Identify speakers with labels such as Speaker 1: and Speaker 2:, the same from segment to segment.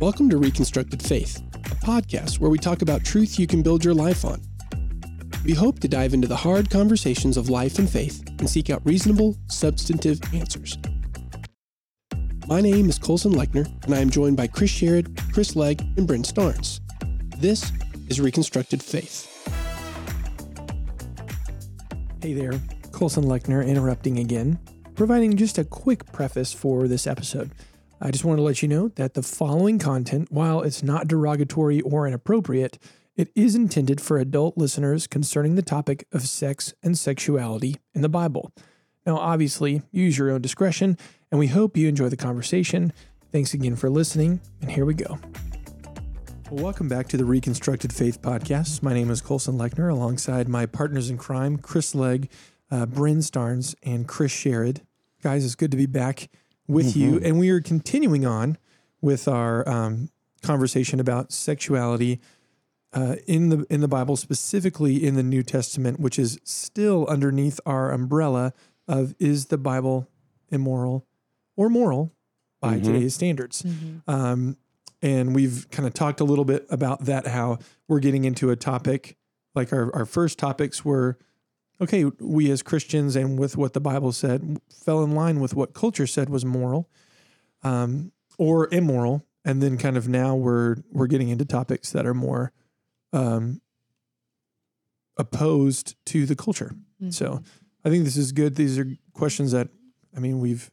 Speaker 1: Welcome to Reconstructed Faith, a podcast where we talk about truth you can build your life on. We hope to dive into the hard conversations of life and faith and seek out reasonable, substantive answers. My name is Colson Lechner, and I am joined by Chris Sherrod, Chris Legg, and Bryn Starnes. This is Reconstructed Faith. Hey there, Colson Lechner interrupting again, providing just a quick preface for this episode. I just want to let you know that the following content, while it's not derogatory or inappropriate, it is intended for adult listeners concerning the topic of sex and sexuality in the Bible. Now, obviously, use your own discretion, and we hope you enjoy the conversation. Thanks again for listening, and here we go. Well, welcome back to the Reconstructed Faith Podcast. My name is Colson Lechner, alongside my partners in crime, Chris Legg, uh, Bryn Starnes, and Chris Sherrod. Guys, it's good to be back with mm-hmm. you. And we are continuing on with our um, conversation about sexuality uh, in the in the Bible, specifically in the New Testament, which is still underneath our umbrella of is the Bible immoral or moral by mm-hmm. today's standards. Mm-hmm. Um, and we've kind of talked a little bit about that, how we're getting into a topic like our, our first topics were okay, we as Christians and with what the Bible said fell in line with what culture said was moral um, or immoral. And then kind of now we're we're getting into topics that are more um, opposed to the culture. Mm-hmm. So I think this is good. These are questions that I mean we've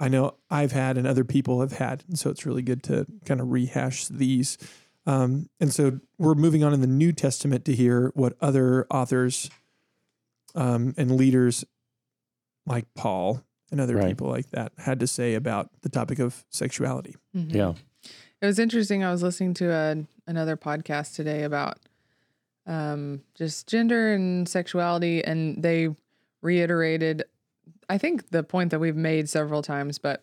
Speaker 1: I know I've had and other people have had, and so it's really good to kind of rehash these. Um, and so we're moving on in the New Testament to hear what other authors um, and leaders like Paul and other right. people like that had to say about the topic of sexuality.
Speaker 2: Mm-hmm. Yeah. It was interesting. I was listening to a, another podcast today about um, just gender and sexuality, and they reiterated, I think, the point that we've made several times, but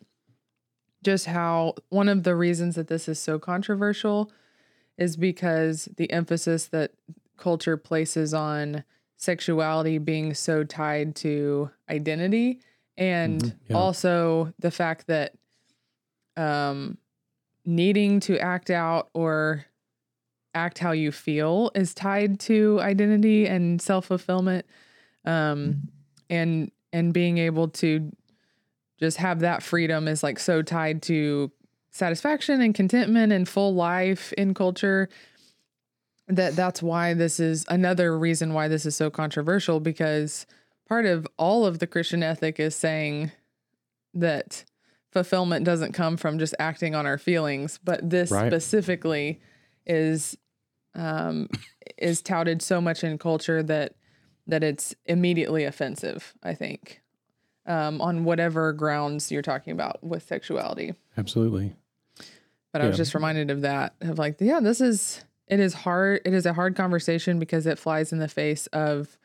Speaker 2: just how one of the reasons that this is so controversial is because the emphasis that culture places on sexuality being so tied to identity and mm-hmm, yeah. also the fact that um needing to act out or act how you feel is tied to identity and self-fulfillment um mm-hmm. and and being able to just have that freedom is like so tied to satisfaction and contentment and full life in culture that that's why this is another reason why this is so controversial because part of all of the Christian ethic is saying that fulfillment doesn't come from just acting on our feelings, but this right. specifically is um, is touted so much in culture that that it's immediately offensive. I think um, on whatever grounds you're talking about with sexuality.
Speaker 3: Absolutely.
Speaker 2: But yeah. I was just reminded of that of like, yeah, this is it is hard. It is a hard conversation because it flies in the face of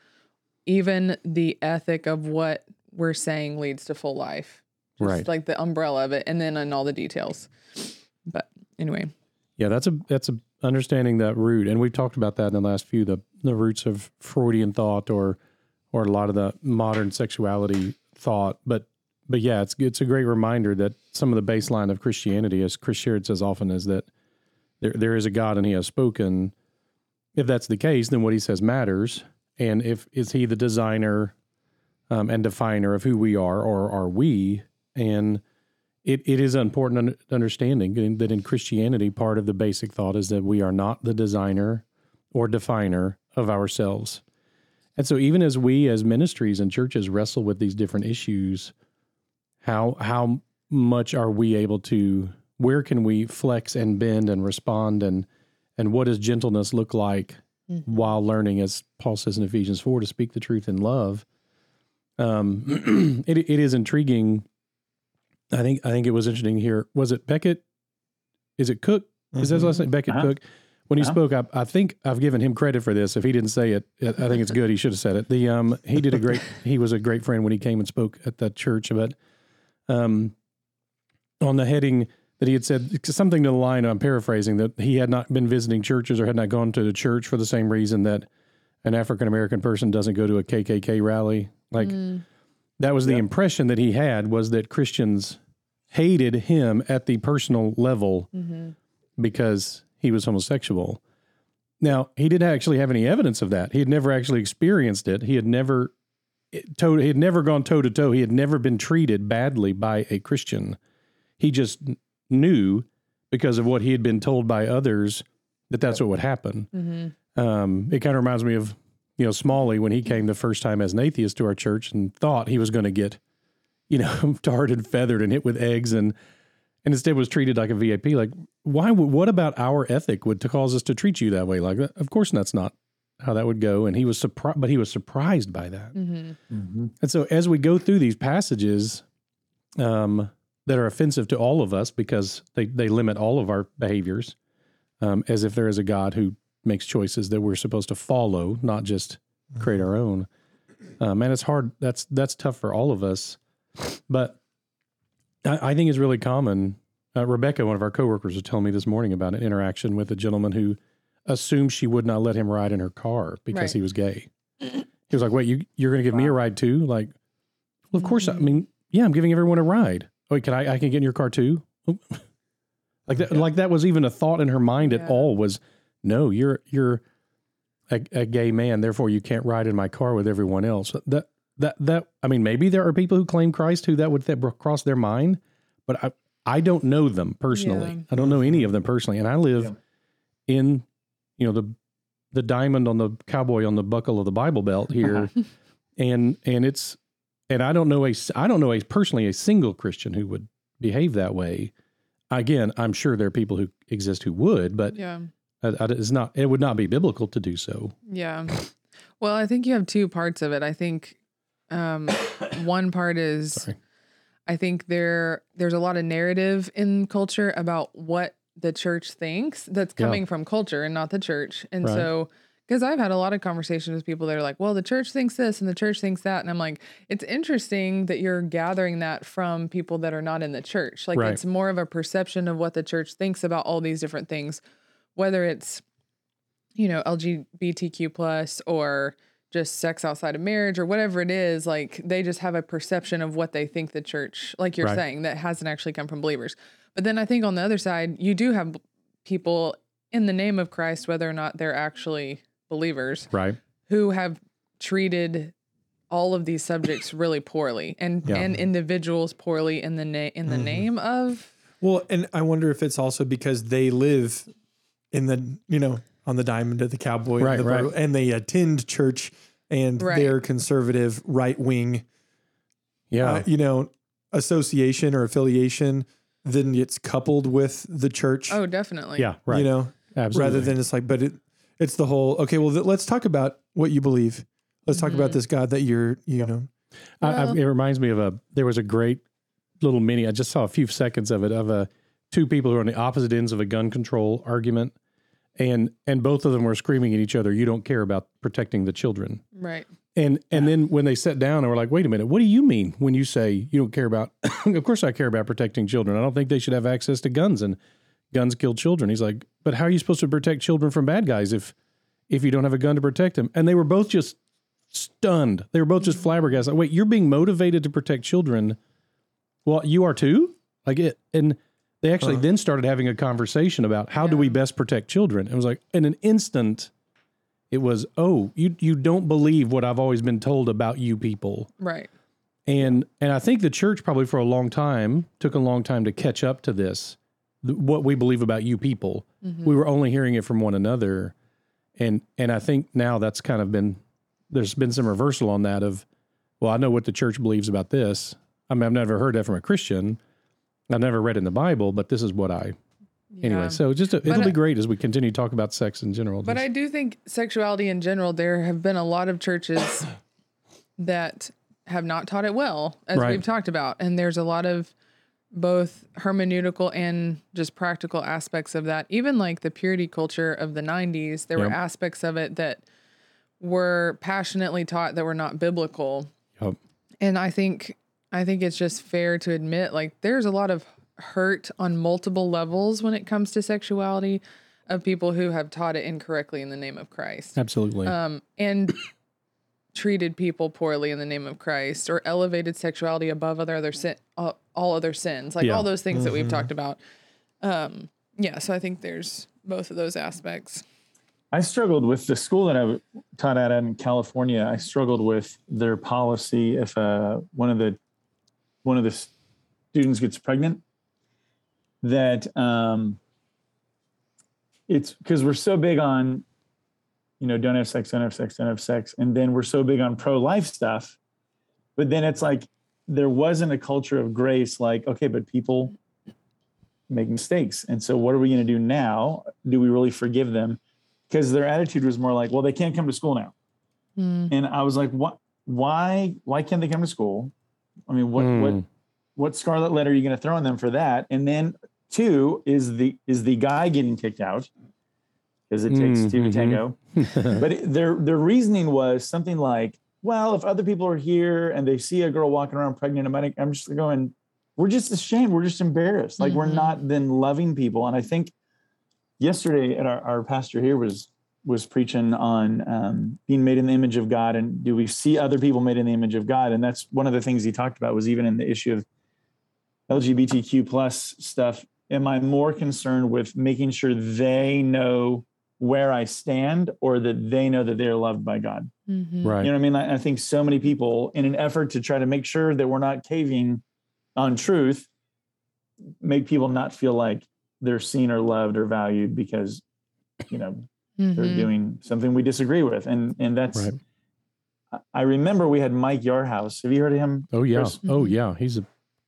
Speaker 2: even the ethic of what we're saying leads to full life. Just right. Like the umbrella of it and then in all the details. But anyway.
Speaker 3: Yeah, that's a that's a understanding that root. And we've talked about that in the last few, the the roots of Freudian thought or or a lot of the modern sexuality thought. But but yeah, it's it's a great reminder that some of the baseline of Christianity, as Chris Sherrod says often, is that there there is a God and He has spoken. If that's the case, then what He says matters. And if is He the designer um, and definer of who we are, or are we? And it, it is important understanding that in Christianity, part of the basic thought is that we are not the designer or definer of ourselves. And so, even as we, as ministries and churches, wrestle with these different issues, how how much are we able to where can we flex and bend and respond? And and what does gentleness look like mm-hmm. while learning as paul says in ephesians 4 to speak the truth in love? Um it, it is intriguing. I think i think it was interesting here was it becket? Is it cook? Mm-hmm. is that last name? Becket uh-huh. cook. When he uh-huh. spoke I, I think i've given him credit for this. If he didn't say it i think it's good. He should have said it. The um he did a great he was a great friend when he came and spoke at that church. But um on the heading that he had said something to the line, I'm paraphrasing, that he had not been visiting churches or had not gone to the church for the same reason that an African American person doesn't go to a KKK rally. Like mm. that was the yep. impression that he had was that Christians hated him at the personal level. Mm-hmm. because he was homosexual. Now, he didn't actually have any evidence of that. He had never actually experienced it. He had never toe, he had never gone toe to toe. He had never been treated badly by a Christian. He just knew because of what he had been told by others that that's what would happen.
Speaker 2: Mm-hmm.
Speaker 3: Um, it kind of reminds me of you know Smalley when he came the first time as an atheist to our church and thought he was going to get you know tarred and feathered and hit with eggs and and instead was treated like a VIP. Like why? Would, what about our ethic would to cause us to treat you that way? Like of course that's not how that would go. And he was surprised, but he was surprised by that.
Speaker 2: Mm-hmm.
Speaker 1: Mm-hmm.
Speaker 3: And so as we go through these passages um, that are offensive to all of us because they, they limit all of our behaviors, um, as if there is a God who makes choices that we're supposed to follow, not just create our own. Um, and it's hard. That's that's tough for all of us. But I, I think it's really common. Uh, Rebecca, one of our coworkers, was telling me this morning about an interaction with a gentleman who assumed she would not let him ride in her car because
Speaker 2: Right.
Speaker 3: he was gay. He was like, "Wait, you you're going to give me a ride too?" Like, well, of course. I
Speaker 2: Mm-hmm.
Speaker 3: mean, yeah, I'm giving everyone a ride. Wait, can I? I can get in your car too? like that. Like that was even a thought in her mind at all. Was no, you're you're a, a gay man, therefore you can't ride in my car with everyone else. That that that. I mean, maybe there are people who claim Christ who that would th- cross their mind, but I I don't know them personally.
Speaker 2: Yeah.
Speaker 3: I don't know any of them personally, and I live
Speaker 1: Yeah.
Speaker 3: in you know the the diamond on the cowboy on the buckle of the Bible belt here, and and it's and I don't know a I don't know a personally a single Christian who would behave that way. Again, I'm sure there are people who exist who would, but
Speaker 2: Yeah.
Speaker 3: It's not. It would not be biblical to do so.
Speaker 2: Yeah. Well, I think you have two parts of it. I think um, one part is
Speaker 3: Sorry.
Speaker 2: I think there there's a lot of narrative in culture about what the church thinks that's
Speaker 3: Yeah.
Speaker 2: coming from culture and not the church. And
Speaker 3: Right.
Speaker 2: so because I've had a lot of conversations with people that are like, well, the church thinks this and the church thinks that. And I'm like, it's interesting that you're gathering that from people that are not in the church. Like
Speaker 3: Right.
Speaker 2: it's more of a perception of what the church thinks about all these different things, whether it's, you know, LGBTQ plus or just sex outside of marriage or whatever it is, like they just have a perception of what they think the church, like you're
Speaker 3: Right.
Speaker 2: saying, that hasn't actually come from believers. But then I think on the other side, you do have people in the name of Christ, whether or not they're actually believers,
Speaker 3: Right.
Speaker 2: who have treated all of these subjects really poorly and
Speaker 3: Yeah.
Speaker 2: and individuals poorly in the name in the
Speaker 1: Mhm.
Speaker 2: name of
Speaker 1: Well, and I wonder if it's also because they live in the, you know, on the diamond of the cowboy,
Speaker 3: Right,
Speaker 1: and, the
Speaker 3: right.
Speaker 1: Bible, and they attend church and
Speaker 2: Right.
Speaker 1: their conservative right wing,
Speaker 3: Yeah.
Speaker 1: uh, you know, association or affiliation, then it's coupled with the church,
Speaker 2: oh definitely
Speaker 3: yeah. Right.
Speaker 1: you know,
Speaker 3: Absolutely.
Speaker 1: rather than it's like, but it, it's the whole, okay, well, th- let's talk about what you believe. Let's talk about
Speaker 2: Mhm.
Speaker 1: this God that you're, you know,
Speaker 3: I, I, it reminds me of a. There was a great little mini. I just saw a few seconds of it of a two people who are on the opposite ends of a gun control argument, and and both of them were screaming at each other. You don't care about protecting the children.
Speaker 2: right
Speaker 3: And and then when they sat down and were like, wait a minute, what do you mean when you say you don't care about? of course, I care about protecting children. I don't think they should have access to guns and guns kill children. He's like, but how are you supposed to protect children from bad guys if if you don't have a gun to protect them? And they were both just stunned. They were both just flabbergasted. Like, wait, you're being motivated to protect children. Well, you are too. Like it, and they actually
Speaker 1: Uh-huh.
Speaker 3: then started having a conversation about how do we best protect children. It was like in an instant, it was, oh, you you don't believe what I've always been told about you people.
Speaker 2: right
Speaker 3: And and I think the church probably for a long time took a long time to catch up to this, th- what we believe about you people.
Speaker 2: Mhm.
Speaker 3: We were only hearing it from one another, and and I think now that's kind of been there's been some reversal on that of, well, I know what the church believes about this. I mean, I've never heard that from a Christian. I've never read in the Bible, but this is what I anyway. So just a, it'll be great as we continue to talk about sex in general.
Speaker 2: But
Speaker 3: Just-
Speaker 2: I do think sexuality in general, there have been a lot of churches that have not taught it well, as
Speaker 3: Right.
Speaker 2: we've talked about. And there's a lot of both hermeneutical and just practical aspects of that. Even like the purity culture of the 90s, there were aspects of it that were passionately taught that were not biblical.
Speaker 3: Yup.
Speaker 2: And I think I think it's just fair to admit like there's a lot of hurt on multiple levels when it comes to sexuality of people who have taught it incorrectly in the name of Christ.
Speaker 3: absolutely.
Speaker 2: Um and treated people poorly in the name of Christ or elevated sexuality above other other sin all, all other sins. Like
Speaker 3: Yeah.
Speaker 2: all those things that we've
Speaker 1: Mhm.
Speaker 2: talked about. Um Yeah, so I think there's both of those aspects.
Speaker 4: I struggled with the school that I taught at in California. I struggled with their policy if uh, one of the one of the students gets pregnant, that um, it's because we're so big on, you know, don't have sex, don't have sex, don't have sex, and then we're so big on pro life stuff, but then it's like there wasn't a culture of grace. Like, okay, but people make mistakes, and so what are we going to do now? Do we really forgive them? because their attitude was more like, well, they can't come to school now. Mm. And I was like, what? Why? Why can't they come to school? I mean, what mm. what what scarlet letter are you going to throw on them for that? And then two is the is the guy getting kicked out because it takes mm, two to tango. but it, their their reasoning was something like, well, if other people are here and they see a girl walking around pregnant, I'm, I'm just going, we're just ashamed. We're just embarrassed. Like mm-hmm. we're not then loving people. And I think yesterday at our, our pastor here was was preaching on um, being made in the image of God and do we see other people made in the image of God? And that's one of the things he talked about was even in the issue of LGBTQ plus stuff. Am I more concerned with making sure they know where I stand or that they know that they're loved by God?
Speaker 3: Mm-hmm. Right.
Speaker 4: You know what I mean? I, I think so many people, in an effort to try to make sure that we're not caving on truth, make people not feel like they're seen or loved or valued because you know mm-hmm. they're doing something we disagree with and and that's right. I remember we had Mike Yarhouse. Have you heard of him?
Speaker 3: Oh yeah. Chris? Oh yeah. He's a,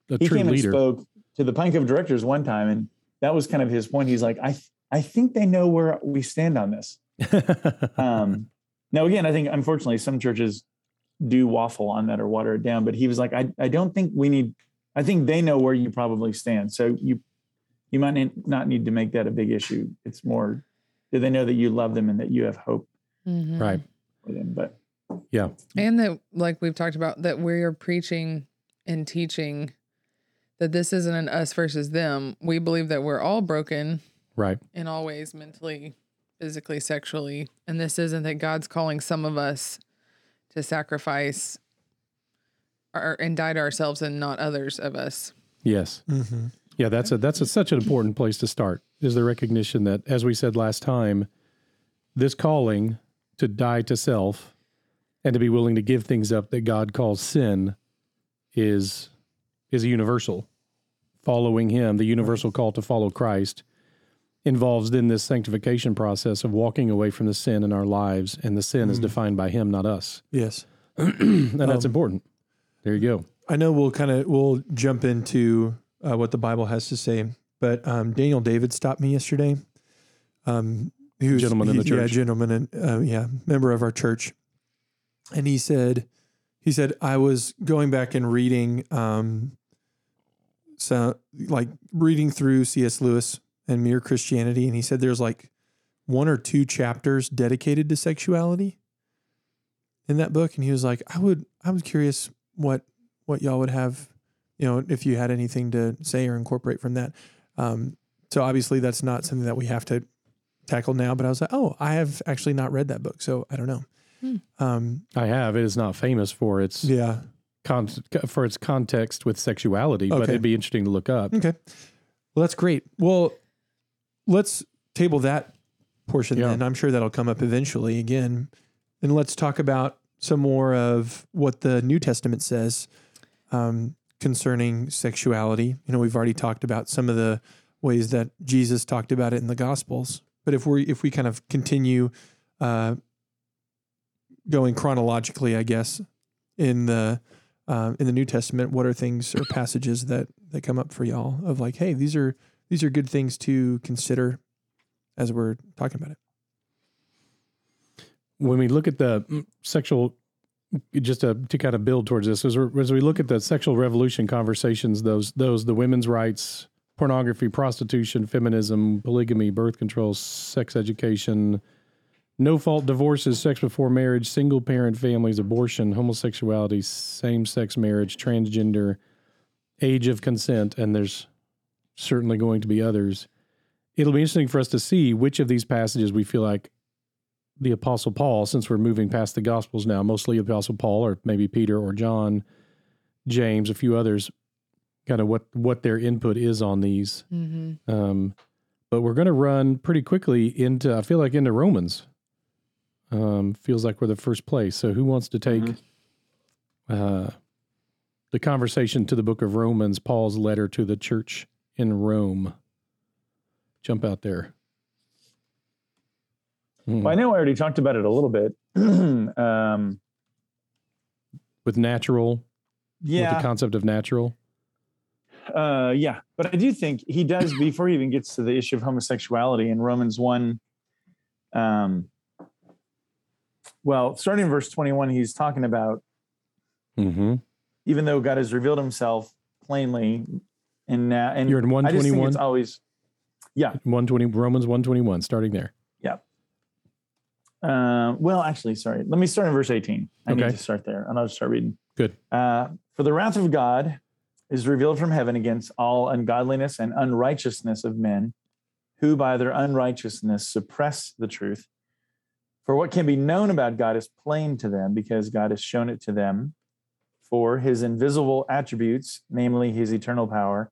Speaker 3: a
Speaker 4: he
Speaker 3: true
Speaker 4: came
Speaker 3: leader.
Speaker 4: and spoke to the Pine Cove directors one time, and that was kind of his point. He's like, I th- I think they know where we stand on this. um, now again, I think unfortunately some churches do waffle on that or water it down, but he was like, I I don't think we need. I think they know where you probably stand. So you you might not need to make that a big issue. It's more, do they know that you love them and that you have hope
Speaker 3: mm-hmm. right
Speaker 4: for them? But
Speaker 3: yeah,
Speaker 2: and that like we've talked about that we're preaching and teaching that this isn't an us versus them. We believe that we're all broken,
Speaker 3: right,
Speaker 2: in all ways, mentally, physically, sexually, and this isn't that God's calling some of us to sacrifice or and die to ourselves and not others of us.
Speaker 3: Yes. Mm-hmm. Yeah, that's a that's a, such an important place to start. Is the recognition that, as we said last time, this calling to die to self and to be willing to give things up that God calls sin is is universal. Following Him, the universal call to follow Christ, involves then this sanctification process of walking away from the sin in our lives, and the sin mm. is defined by Him, not us.
Speaker 1: Yes,
Speaker 3: and that's um, important. There you go.
Speaker 1: I know we'll kind of we'll jump into uh, what the Bible has to say. But um, Daniel David stopped me yesterday. Um,
Speaker 3: he was, gentleman in the church.
Speaker 1: Yeah, gentleman and uh, yeah, member of our church. And he said, he said, I was going back and reading, um, so like reading through C.S. Lewis and Mere Christianity, and he said there's like one or two chapters dedicated to sexuality in that book, and he was like, I would, I was curious what what y'all would have you know, if you had anything to say or incorporate from that. Um, so obviously that's not something that we have to tackle now, but I was like, oh, I have actually not read that book. So I don't know.
Speaker 3: Hmm. Um, I have. It is not famous for its
Speaker 1: yeah
Speaker 3: con- for its context with sexuality, okay. but it'd be interesting to look up.
Speaker 1: Okay, well that's great. Well, let's table that portion yeah. then. I'm sure that'll come up eventually again, and let's talk about some more of what the New Testament says. Um, concerning sexuality. You know, we've already talked about some of the ways that Jesus talked about it in the Gospels. But if we if we kind of continue uh, going chronologically, I guess in the uh, in the New Testament, what are things or passages that that come up for y'all of like, hey, these are these are good things to consider as we're talking about it.
Speaker 3: When we look at the sexual just to, to kind of build towards this as, as we look at the sexual revolution conversations those those the women's rights pornography prostitution feminism polygamy birth control sex education no fault divorces sex before marriage single parent families abortion homosexuality same sex marriage transgender age of consent and there's certainly going to be others it'll be interesting for us to see which of these passages we feel like the Apostle Paul, since we're moving past the Gospels now, mostly the Apostle Paul, or maybe Peter or John, James, a few others, kind of what what their input is on these. Mm-hmm. Um, but we're going to run pretty quickly into, I feel like, into Romans. Um, feels like we're the first place. So, who wants to take uh, the conversation to the book of Romans, Paul's letter to the church in Rome? Jump out there. Hmm.
Speaker 4: Well, I know I already talked about it a little bit. um,
Speaker 3: With natural, with the
Speaker 4: yeah,
Speaker 3: concept of natural.
Speaker 4: uh, yeah, but I do think he does before he even gets to the issue of homosexuality in Romans one. Um, well, starting in verse twenty-one, he's talking about
Speaker 3: Mm-hmm.
Speaker 4: even though God has revealed Himself plainly, and now and
Speaker 3: You're in
Speaker 4: I just think
Speaker 3: 121?
Speaker 4: it's always, yeah.
Speaker 3: 120, Romans 121, starting there.
Speaker 4: Uh, well, actually, sorry. Let me start in verse 18. I need
Speaker 3: Okay.
Speaker 4: to start there, and I'll just start reading.
Speaker 3: Good.
Speaker 4: Uh, For the wrath of God is revealed from heaven against all ungodliness and unrighteousness of men, who by their unrighteousness suppress the truth. For what can be known about God is plain to them, because God has shown it to them. For his invisible attributes, namely his eternal power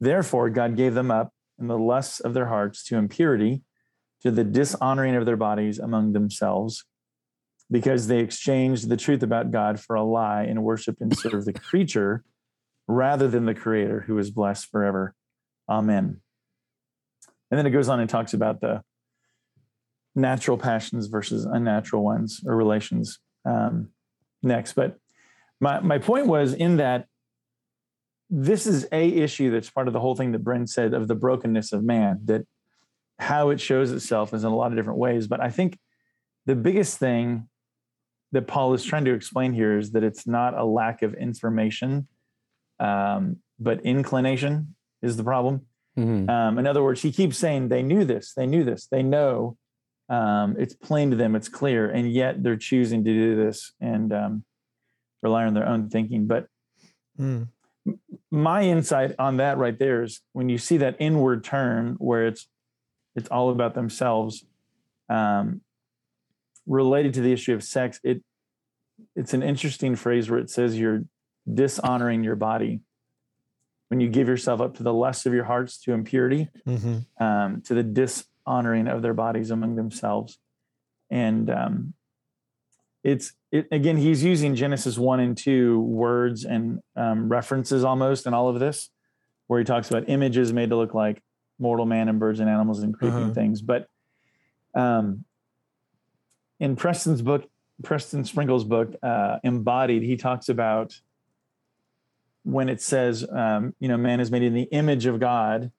Speaker 4: Therefore, God gave them up in the lusts of their hearts to impurity, to the dishonoring of their bodies among themselves because they exchanged the truth about God for a lie and worshiped and served the creature rather than the creator who is blessed forever. Amen. And then it goes on and talks about the natural passions versus unnatural ones or relations um, next. But my, my point was in that this is a issue that's part of the whole thing that Bryn said of the brokenness of man, that how it shows itself is in a lot of different ways. But I think the biggest thing that Paul is trying to explain here is that it's not a lack of information, um, but inclination is the problem.
Speaker 3: Mhm.
Speaker 4: Um, in other words, he keeps saying they knew this, they knew this, they know. Um, it's plain to them, it's clear, and yet they're choosing to do this and um, rely on their own thinking. But
Speaker 1: Mm.
Speaker 4: My insight on that right there is when you see that inward turn where it's it's all about themselves um, related to the issue of sex it it's an interesting phrase where it says you're dishonoring your body when you give yourself up to the lust of your hearts to impurity
Speaker 1: hmm
Speaker 4: um, to the dishonoring of their bodies among themselves. And um, it's it, again, he's using Genesis one and two words and um, references almost in all of this, where he talks about images made to look like mortal man and birds and animals and creeping
Speaker 1: Uh-huh.
Speaker 4: things. But um, in Preston's book, Preston Sprinkle's book, uh, Embodied, he talks about when it says, um, you know, man is made in the image of God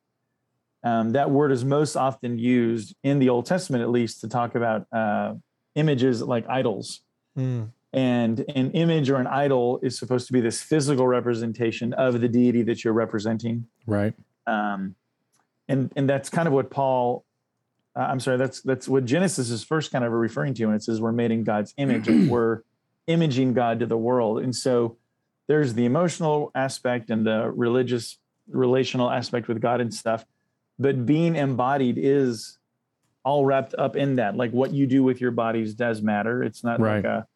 Speaker 4: um, that word is most often used in the Old Testament, at least, to talk about uh, images like idols.
Speaker 1: Mm.
Speaker 4: And an image or an idol is supposed to be this physical representation of the deity that you're representing.
Speaker 3: Right.
Speaker 4: Um, and and that's kind of what Paul, uh, I'm sorry, that's that's what Genesis is first kind of referring to, and it says we're made in God's image, we're imaging God to the world. And so there's the emotional aspect and the religious, relational aspect with God and stuff but being embodied is all wrapped up in that. Like what you do with your bodies does matter. It's not
Speaker 3: Right.
Speaker 4: like a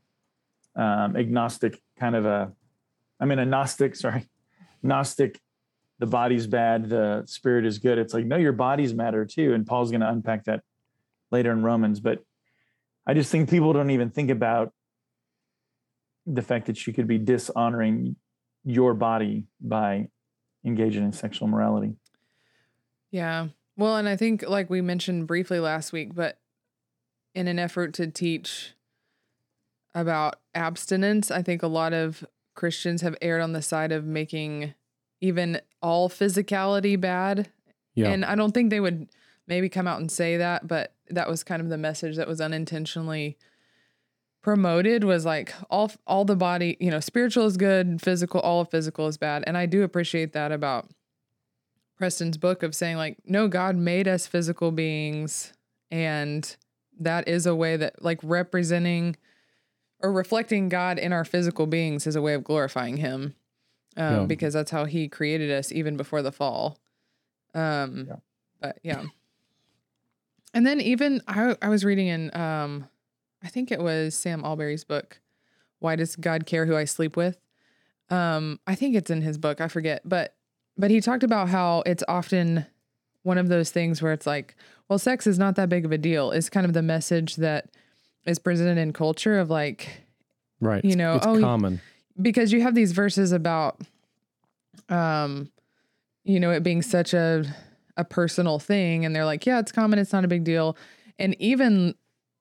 Speaker 4: um, agnostic kind of a i mean a gnostic sorry gnostic the body's bad the spirit is good. It's like no your bodies matter too. And paul's going to unpack that later in romans. But i just think people don't even think about the fact that you could be dishonoring your body by engaging in sexual morality.
Speaker 2: Yeah. Well, and I think, like we mentioned briefly last week, but in an effort to teach about abstinence, I think a lot of Christians have erred on the side of making even all physicality bad.
Speaker 3: Yeah.
Speaker 2: And I don't think they would maybe come out and say that, but that was kind of the message that was unintentionally promoted was like all all the body, you know, spiritual is good, physical, all of physical is bad. And I do appreciate that about Preston's book of saying like, no, God made us physical beings, and that is a way that like representing or reflecting God in our physical beings is a way of glorifying Him, um,
Speaker 3: Yeah.
Speaker 2: because that's how He created us even before the fall. Um,
Speaker 4: Yeah.
Speaker 2: but yeah. And then even I I was reading in um I think it was Sam Allberry's book, Why Does God Care Who I Sleep With? Um, I think it's in his book, I forget, but but he talked about how it's often one of those things where it's like, well, sex is not that big of a deal. It's kind of the message that is presented in culture of like
Speaker 3: Right.
Speaker 2: You know,
Speaker 3: it's
Speaker 2: oh,
Speaker 3: common.
Speaker 2: because you have these verses about um you know it being such a a personal thing and they're like yeah it's common it's not a big deal and even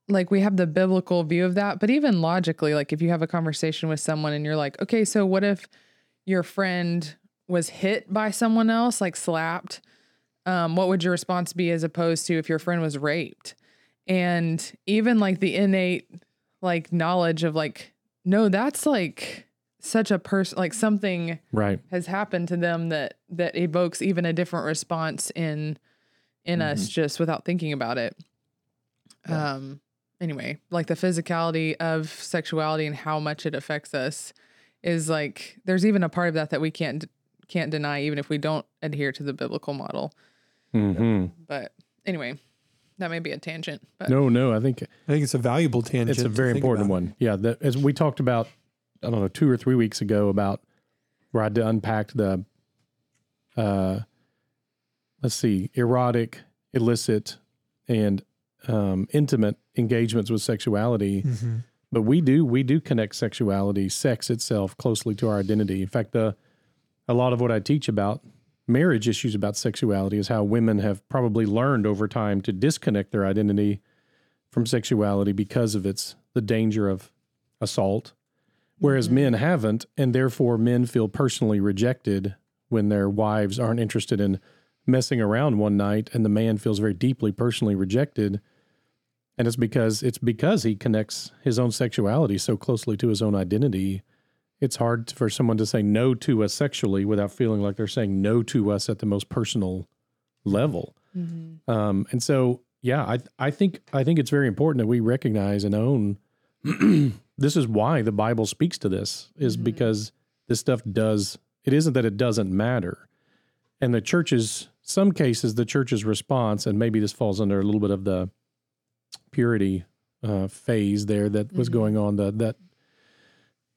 Speaker 2: like we have the biblical view of that but even logically like if you have a conversation with someone and you're like okay so what if your friend was hit by someone else like slapped um what would your response be as opposed to if your friend was raped? And even like the innate like knowledge of like no that's like such a person like something
Speaker 3: Right.
Speaker 2: has happened to them that that evokes even a different response in in us just without thinking about it. Um anyway like the physicality of sexuality and how much it affects us is like there's even a part of that that we can't can't deny even if we don't adhere to the biblical model
Speaker 3: hmm
Speaker 2: but anyway that may be a tangent but
Speaker 3: No, no. I think
Speaker 1: I think it's a valuable tangent.
Speaker 3: it's a very important
Speaker 1: about.
Speaker 3: one. Yeah. The, as we talked about, I don't know, two or three weeks ago about where I did unpack the, uh, let's see, erotic, illicit, and um, intimate engagements with sexuality.
Speaker 1: Mhm.
Speaker 3: But we do we do connect sexuality, sex itself, closely to our identity. In fact, the a lot of what I teach about marriage issues about sexuality is how women have probably learned over time to disconnect their identity from sexuality because of its the danger of assault, whereas mm-hmm. men haven't, and therefore men feel personally rejected when their wives aren't interested in messing around one night, and the man feels very deeply personally rejected. And it's because it's because he connects his own sexuality so closely to his own identity. It's hard for someone to say no to us sexually without feeling like they're saying no to us at the most personal level.
Speaker 2: Mhm.
Speaker 3: Um, and so, yeah, I I think I think it's very important that we recognize and own. this is why the Bible speaks to this is
Speaker 2: Mhm.
Speaker 3: because this stuff does. It isn't that it doesn't matter, and the church's some cases the church's response, and maybe this falls under a little bit of the purity uh, phase there that was
Speaker 2: Mhm.
Speaker 3: going on. The that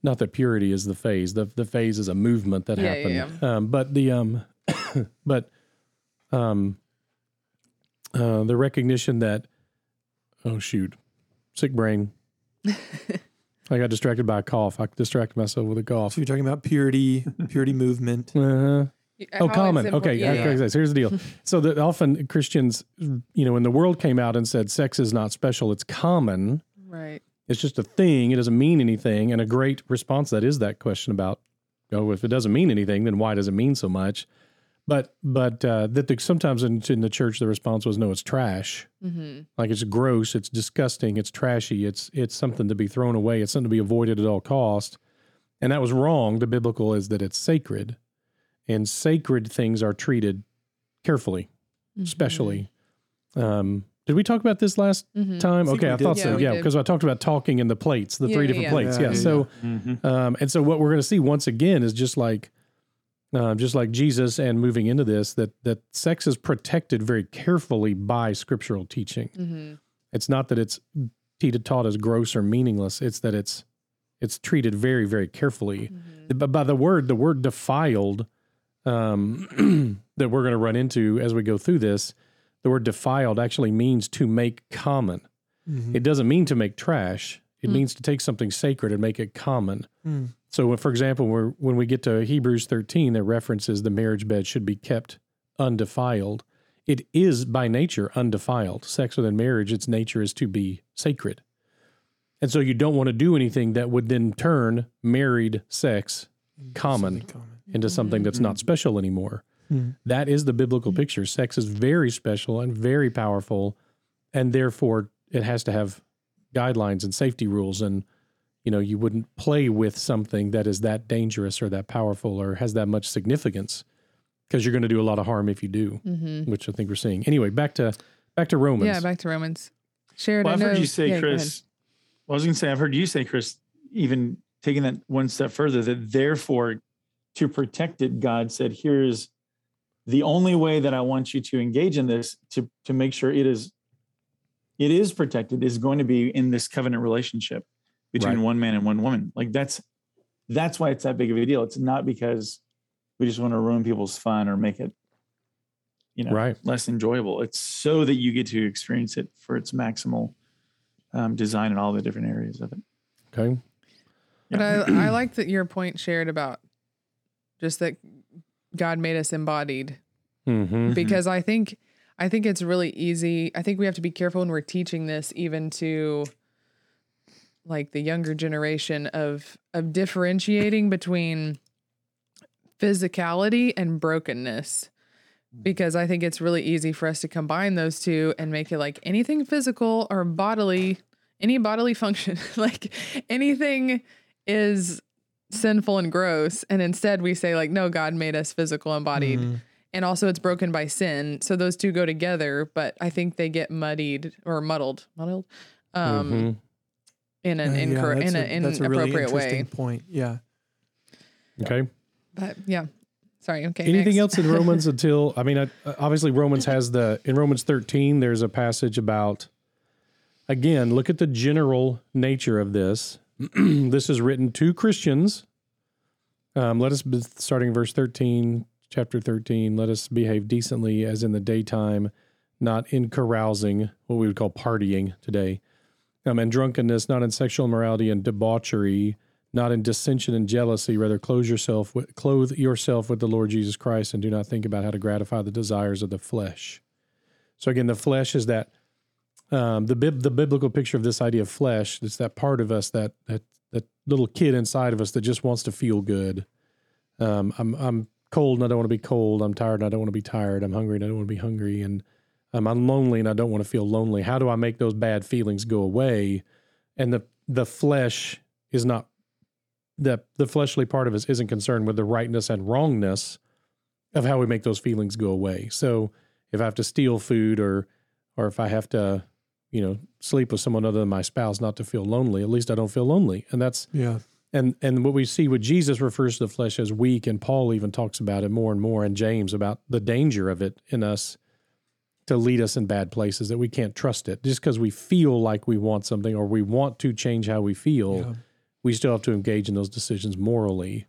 Speaker 3: not that purity is the phase. The the phase is a movement that
Speaker 2: Yeah, yeah,
Speaker 3: happened. Um, but the um, but um, uh, the recognition that oh shoot, sick brain. I got distracted by a cough. I distracted myself with a cough.
Speaker 1: So you're talking about purity, purity movement.
Speaker 3: Uh-huh. Oh, common. Okay,
Speaker 2: yeah,
Speaker 3: okay,
Speaker 2: yeah.
Speaker 3: here's the deal. so that often Christians, you know, when the world came out and said sex is not special, it's common.
Speaker 2: right
Speaker 3: It's just a thing. It doesn't mean anything. And a great response that is that question about, oh, if it doesn't mean anything, then why does it mean so much? But but uh, that the, sometimes in, in the church the response was no, it's trash.
Speaker 2: mm-hmm.
Speaker 3: Like it's gross, it's disgusting, it's trashy, it's it's something to be thrown away, it's something to be avoided at all cost. And that was wrong. The biblical is that it's sacred, and sacred things are treated carefully,
Speaker 2: Mm-hmm.
Speaker 3: especially. Um, did we talk about this last
Speaker 2: Mhm.
Speaker 3: time?
Speaker 1: I
Speaker 3: Okay, I thought
Speaker 2: Yeah,
Speaker 3: so. Yeah, because I talked about talking in the plates, the
Speaker 2: Yeah,
Speaker 3: three
Speaker 2: yeah,
Speaker 3: different
Speaker 2: yeah.
Speaker 3: plates.
Speaker 1: Yeah,
Speaker 3: Yeah.
Speaker 1: yeah,
Speaker 3: so,
Speaker 4: Mhm.
Speaker 3: um, and so what we're going to see once again is just like, um, just like Jesus, and moving into this, that that sex is protected very carefully by scriptural teaching.
Speaker 2: Mm-hmm.
Speaker 3: It's not that it's teeted taught as gross or meaningless. It's that it's it's treated very very carefully.
Speaker 2: Mm-hmm.
Speaker 3: But by the word, the word defiled, um, that we're going to run into as we go through this, the word defiled actually means to make common.
Speaker 1: Mhm.
Speaker 3: It doesn't mean to make trash. It
Speaker 2: Hmm.
Speaker 3: means to take something sacred and make it common.
Speaker 1: Mm.
Speaker 3: So, when- for example, we're, when we get to Hebrews 13, that references the marriage bed should be kept undefiled. It is by nature undefiled. Sex within marriage, its nature is to be sacred. And so you don't want to do anything that would then turn married sex common
Speaker 1: common.
Speaker 3: into something that's not special anymore.
Speaker 1: Mm.
Speaker 3: That is the biblical picture. Sex is very special and very powerful, and therefore it has to have guidelines and safety rules. And you know, you wouldn't play with something that is that dangerous or that powerful or has that much significance because you're going to do a lot of harm if you do,
Speaker 2: Mm-hmm.
Speaker 3: which I think we're seeing. Anyway, back to back to Romans.
Speaker 2: Yeah, back to Romans. Sherrod,
Speaker 4: Well,
Speaker 2: I
Speaker 4: I've heard you say,
Speaker 2: yeah, go ahead.
Speaker 4: Chris. Well, I was going to say, I've heard you say, Chris, even taking that one step further, that therefore, to protect it, God said, "Here's the only way that I want you to engage in this to to make sure it is it is protected is going to be in this covenant relationship between
Speaker 3: Right.
Speaker 4: one man and one woman. Like that's that's why it's that big of a deal. It's not because we just want to ruin people's fun or make it, you know,
Speaker 3: Right.
Speaker 4: less enjoyable. It's so that you get to experience it for its maximal um, design in all the different areas of it.
Speaker 3: Okay.
Speaker 2: But I, I like that your point Sherrod about just that God made us embodied
Speaker 3: Mm-hmm.
Speaker 4: Mhm.
Speaker 2: because I think I think it's really easy. I think we have to be careful when we're teaching this even to like the younger generation of of differentiating between physicality and brokenness because I think it's really easy for us to combine those two and make it like anything physical or bodily, any bodily function, like anything is sinful and gross. And instead we say, like, no, God made us physical and bodied.
Speaker 1: Mhm.
Speaker 2: And also it's broken by sin. So those two go together, but I think they get muddied or muddled, muddled um,
Speaker 3: Mhm.
Speaker 2: in an
Speaker 1: Uh, yeah,
Speaker 2: incorrect,
Speaker 1: that's
Speaker 2: in
Speaker 1: a-
Speaker 2: an
Speaker 1: that's a really
Speaker 2: inappropriate
Speaker 1: interesting
Speaker 2: way.
Speaker 1: Point. Yeah.
Speaker 3: Okay.
Speaker 2: But yeah. Sorry. Okay.
Speaker 3: Anything
Speaker 2: next.
Speaker 3: else in Romans until I mean, I, obviously Romans has the in Romans thirteen. There's a passage about again. Look at the general nature of this. this is written to Christians. Um, let us be, starting verse thirteen, chapter thirteen. Let us behave decently as in the daytime, not in carousing, what we would call partying today, um, and drunkenness, not in sexual immorality and debauchery not in dissension and jealousy. Rather, clothe yourself with, clothe yourself with the Lord Jesus Christ, and do not think about how to gratify the desires of the flesh. So again, the flesh is that um, the bib, the biblical picture of this idea of flesh. It's that part of us that that that little kid inside of us that just wants to feel good. Um, I'm I'm cold and I don't want to be cold. I'm tired and I don't want to be tired. I'm hungry and I don't want to be hungry. And um, I'm lonely and I don't want to feel lonely. How do I make those bad feelings go away? And the the flesh is not the the fleshly part of us isn't concerned with the rightness and wrongness of how we make those feelings go away. So if I have to steal food or or if I have to, you know, sleep with someone other than my spouse not to feel lonely, at least I don't feel lonely. And that's
Speaker 1: Yeah.
Speaker 3: and and what we see with Jesus refers to the flesh as weak, and Paul even talks about it more and more, and James about the danger of it in us to lead us in bad places that we can't trust it just because we feel like we want something or we want to change how we feel
Speaker 1: Yeah.
Speaker 3: we still have to engage in those decisions morally.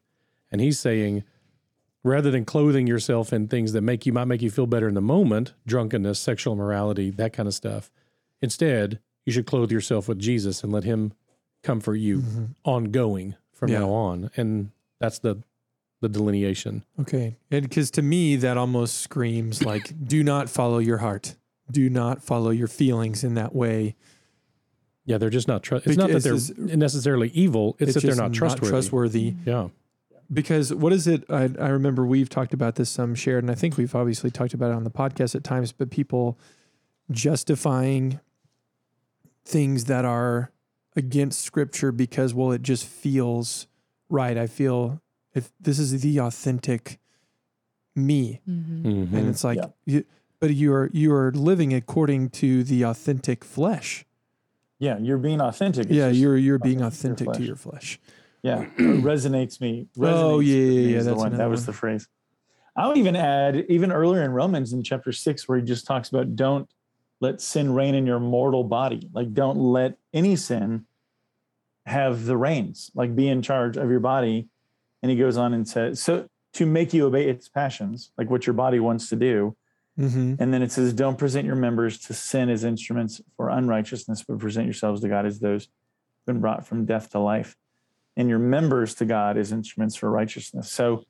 Speaker 3: And he's saying, rather than clothing yourself in things that make you might make you feel better in the moment, drunkenness, sexual immorality, that kind of stuff, instead, you should clothe yourself with Jesus and let him comfort you
Speaker 1: Mhm.
Speaker 3: ongoing from
Speaker 1: Yeah.
Speaker 3: now on. And that's the the delineation.
Speaker 1: Okay. And because to me, that almost screams like, do not follow your heart. Do not follow your feelings in that way.
Speaker 3: Yeah, they're just not trust. It's not that they're necessarily evil. It's, that they're not trustworthy.
Speaker 1: Not trustworthy.
Speaker 3: Yeah.
Speaker 1: Because what is it? I, I remember we've talked about this some Sherrod, and I think we've obviously talked about it on the podcast at times, but people justifying things that are against scripture because, well, it just feels right. I feel if this is the authentic me.
Speaker 2: Mhm.
Speaker 3: Mhm.
Speaker 1: and it's like
Speaker 4: Yeah.
Speaker 1: you, but you're you're living according to the authentic flesh
Speaker 4: Yeah, you're being authentic. It's
Speaker 1: yeah you're you're being
Speaker 4: authentic to your
Speaker 1: authentic to
Speaker 4: flesh.
Speaker 1: your flesh
Speaker 4: yeah, it resonates me. Resonates
Speaker 1: Oh, yeah, yeah, yeah,
Speaker 4: is the
Speaker 1: that's
Speaker 4: one. That was
Speaker 1: one.
Speaker 4: the phrase. I would even add, even earlier in Romans in chapter six, where he just talks about don't let sin reign in your mortal body. Like, don't let any sin have the reins, like be in charge of your body. And he goes on and says, so to make you obey its passions, like what your body wants to do.
Speaker 1: mm-hmm.
Speaker 4: And then it says, don't present your members to sin as instruments for unrighteousness, but present yourselves to God as those who've been brought from death to life, and your members to God as instruments for righteousness. So,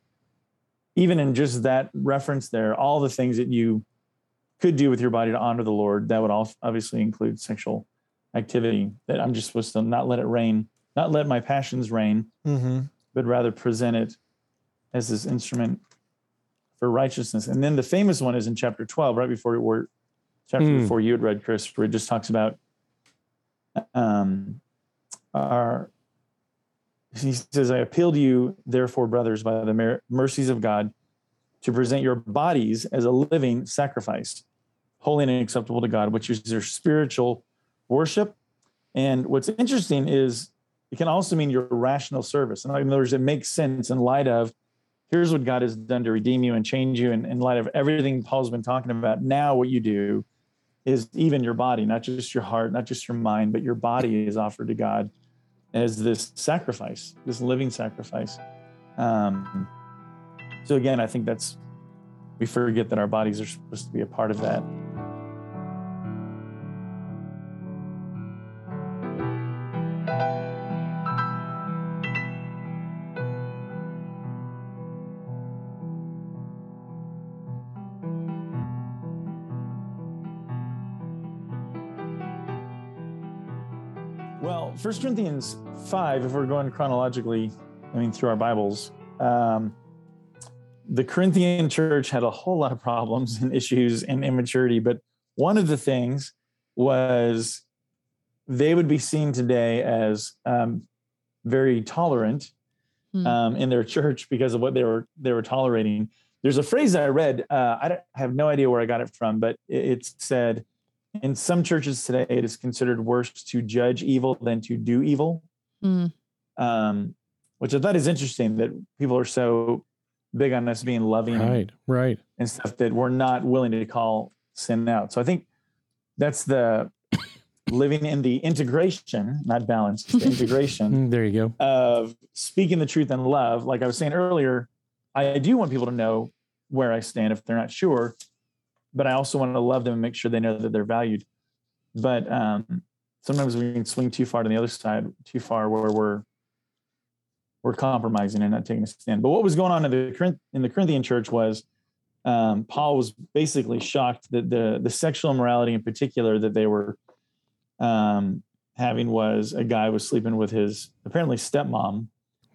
Speaker 4: even in just that reference there, all the things that you could do with your body to honor the Lord, that would also obviously include sexual activity. That I'm just supposed to not let it reign, not let my passions reign,
Speaker 1: Mm-hmm.
Speaker 4: but rather present it as this instrument for righteousness. And then the famous one is in chapter 12, right before where chapter
Speaker 3: Hmm.
Speaker 4: before you had read, Chris, where it just talks about um our he says, I appeal to you, therefore, brothers, by the mer- mercies of God, to present your bodies as a living sacrifice, holy and acceptable to God, which is your spiritual worship. And what's interesting is it can also mean your rational service. And in other words, it makes sense in light of here's what God has done to redeem you and change you. And in light of everything Paul's been talking about, now what you do is even your body, not just your heart, not just your mind, but your body is offered to God as this sacrifice, this living sacrifice. Um, so again, I think that's we forget that our bodies are supposed to be a part of that. First Corinthians 5, if we're going chronologically, I mean, through our Bibles, um, the Corinthian church had a whole lot of problems and issues and immaturity. But one of the things was they would be seen today as um, very tolerant
Speaker 2: Hmm.
Speaker 4: um, in their church because of what they were they were tolerating. There's a phrase that I read. Uh, I, don't, I have no idea where I got it from, but it, it said, "In some churches today, it is considered worse to judge evil than to do evil."
Speaker 2: Hmm.
Speaker 4: um, which I thought is interesting that people are so big on us being loving and-
Speaker 3: Right, right.
Speaker 4: and stuff that we're not willing to call sin out. So I think that's the living in the integration, not balance, it's the integration
Speaker 3: Mm, There you go.
Speaker 4: of speaking the truth in love. Like I was saying earlier, I do want people to know where I stand if they're not sure, but I also want to love them and make sure they know that they're valued. But um, sometimes we can swing too far to the other side, too far where we're we're compromising and not taking a stand. But what was going on in the in the Corinthian church was um, Paul was basically shocked that the the sexual immorality in particular that they were um, having was a guy was sleeping with his apparently stepmom,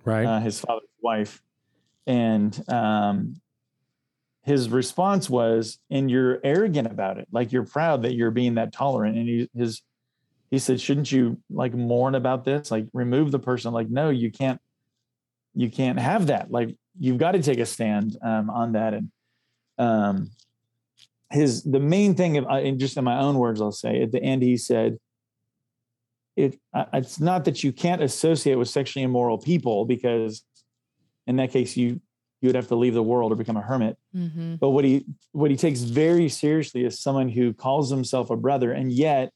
Speaker 3: Right.
Speaker 4: uh, his father's wife, and um, his response was, "And you're arrogant about it, like you're proud that you're being that tolerant." And he his he said, "Shouldn't you like mourn about this? Like remove the person? Like no, you can't, you can't have that. Like you've got to take a stand um, on that." And um, his the main thing, of, uh, in just in my own words, I'll say at the end, he said, "It uh, it's not that you can't associate with sexually immoral people because." In that case, you you would have to leave the world or become a hermit.
Speaker 2: Mm-hmm.
Speaker 4: But what he what he takes very seriously is someone who calls himself a brother and yet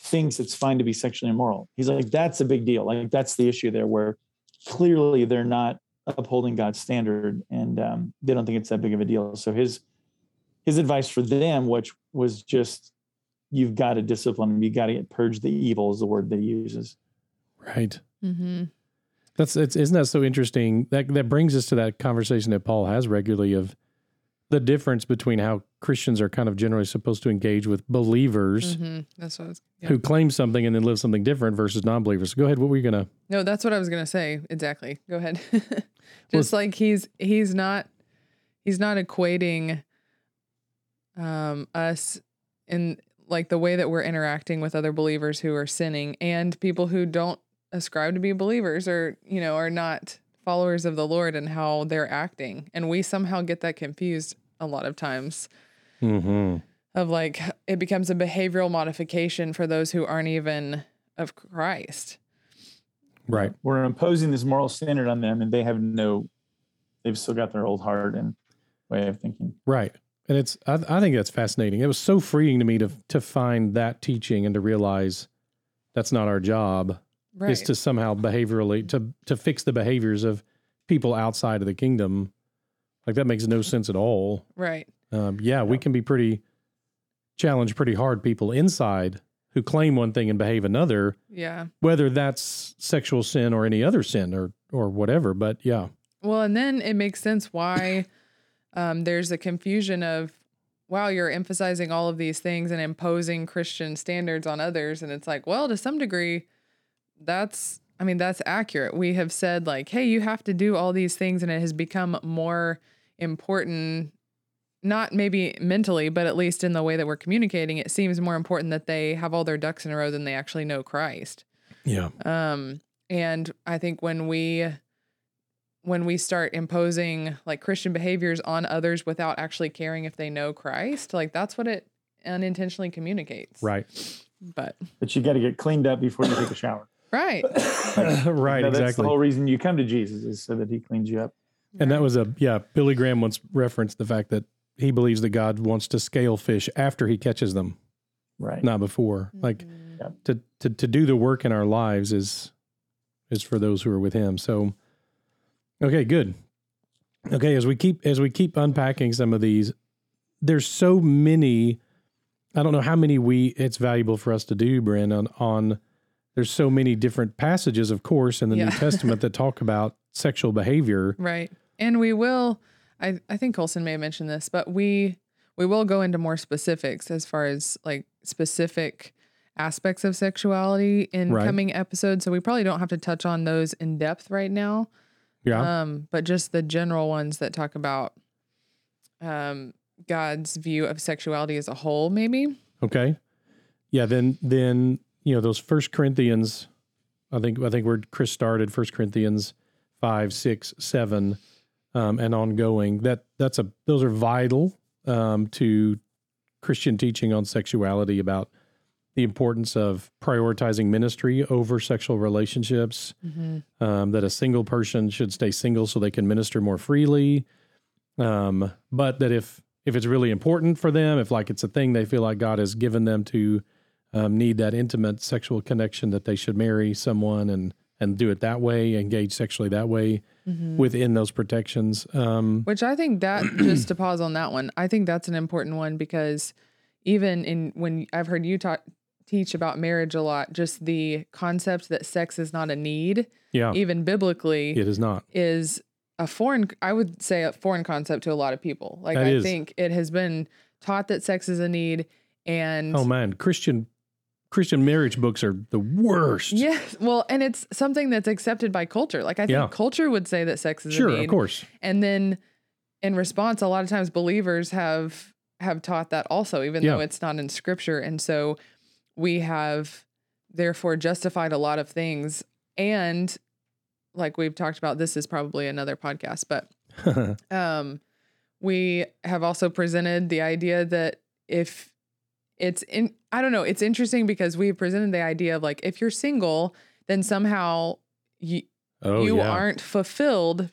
Speaker 4: thinks it's fine to be sexually immoral. He's like, that's a big deal. Like that's the issue there, where clearly they're not upholding God's standard and um, they don't think it's that big of a deal. So his his advice for them, which was just you've got to discipline them, you got to purge the evil is the word that he uses.
Speaker 3: Right.
Speaker 2: Mm-hmm.
Speaker 3: That's it's isn't that so interesting? That that brings us to that conversation that Paul has regularly of the difference between how Christians are kind of generally supposed to engage with believers
Speaker 2: Mm-hmm. That's what was. yeah.
Speaker 3: who claim something and then live something different versus non-believers. Go ahead. What were you gonna?
Speaker 2: No, that's what I was gonna say. Exactly. Go ahead. Just like he's he's not he's not equating um us in like the way that we're interacting with other believers who are sinning and people who don't ascribe to be believers or you know are not followers of the Lord and how they're acting. And we somehow get that confused a lot of times
Speaker 3: Mm-hmm.
Speaker 2: of like it becomes a behavioral modification for those who aren't even of Christ.
Speaker 3: Right.
Speaker 4: We're imposing this moral standard on them and they have no they've still got their old heart and way of thinking.
Speaker 3: Right. And it's I, I think that's fascinating. It was so freeing to me to to find that teaching and to realize that's not our job.
Speaker 2: Right.
Speaker 3: Is to somehow behaviorally to to fix the behaviors of people outside of the kingdom. Like that makes no sense at all.
Speaker 2: right.
Speaker 3: Um, yeah, we can be pretty challenge pretty hard people inside who claim one thing and behave another,
Speaker 2: Yeah.
Speaker 3: whether that's sexual sin or any other sin or or whatever. But yeah,
Speaker 2: Well, and then it makes sense why um, there's a confusion of, wow, you're emphasizing all of these things and imposing Christian standards on others. And it's like, well, to some degree, that's, I mean, that's accurate. We have said, like, hey, you have to do all these things, and it has become more important. Not maybe mentally, but at least in the way that we're communicating, it seems more important that they have all their ducks in a row than they actually know Christ.
Speaker 3: yeah,
Speaker 2: Um, and I think when we when we start imposing like Christian behaviors on others without actually caring if they know Christ, like that's what it unintentionally communicates.
Speaker 3: Right.
Speaker 2: But
Speaker 4: But you got to get cleaned up before you take a shower.
Speaker 2: Right.
Speaker 3: right.
Speaker 4: No, That's the whole reason you come to Jesus is so that he cleans you up.
Speaker 3: And that was a yeah. Billy Graham once referenced the fact that he believes that God wants to scale fish after he catches them,
Speaker 4: Right.
Speaker 3: not before. Like
Speaker 2: Mhm.
Speaker 4: Yeah.
Speaker 3: to to to do the work in our lives is is for those who are with Him. So, okay, good. Okay, as we keep as we keep unpacking some of these, there's so many. I don't know how many we it's valuable for us to do, Bryn, on on. There's so many different passages, of course, in the
Speaker 2: Yeah.
Speaker 3: New Testament that talk about sexual behavior.
Speaker 2: Right. And we will I I think Colson may have mentioned this, but we we will go into more specifics as far as like specific aspects of sexuality in
Speaker 3: Right.
Speaker 2: coming episodes. So we probably don't have to touch on those in depth right now.
Speaker 3: Yeah,
Speaker 2: Um, but just the general ones that talk about um God's view of sexuality as a whole, maybe.
Speaker 3: Okay. Yeah, then then you know those First Corinthians, I think I think where Chris started, First Corinthians five, six, seven, um, and ongoing. That that's a those are vital um, to Christian teaching on sexuality about the importance of prioritizing ministry over sexual relationships. Um, that a single person should stay single so they can minister more freely. Um, but that if if it's really important for them, if like it's a thing they feel like God has given them to um, need that intimate sexual connection, that they should marry someone and and do it that way, engage sexually that way within those protections. Um,
Speaker 2: Which I think that just to pause on that one, I think that's an important one because even in when I've heard you talk teach about marriage a lot, just the concept that sex is not a need,
Speaker 3: yeah,
Speaker 2: even biblically,
Speaker 3: it is not.
Speaker 2: is a foreign I would say a foreign concept to a lot of people. Like
Speaker 3: That
Speaker 2: I
Speaker 3: is.
Speaker 2: think it has been taught that sex is a need and
Speaker 3: Oh man, Christian Christian marriage books are the worst.
Speaker 2: Yes, well, and it's something that's accepted by culture. Like I think
Speaker 3: Yeah.
Speaker 2: culture would say that sex is
Speaker 3: sure,
Speaker 2: a need.
Speaker 3: of course.
Speaker 2: and then in response a lot of times believers have have taught that also even
Speaker 3: Yeah.
Speaker 2: though it's not in scripture and so we have therefore justified a lot of things and like we've talked about this is probably another podcast but um we have also presented the idea that if it's in I don't know it's interesting because we presented the idea of like if you're single then somehow you
Speaker 3: oh
Speaker 2: you
Speaker 3: yeah,
Speaker 2: aren't fulfilled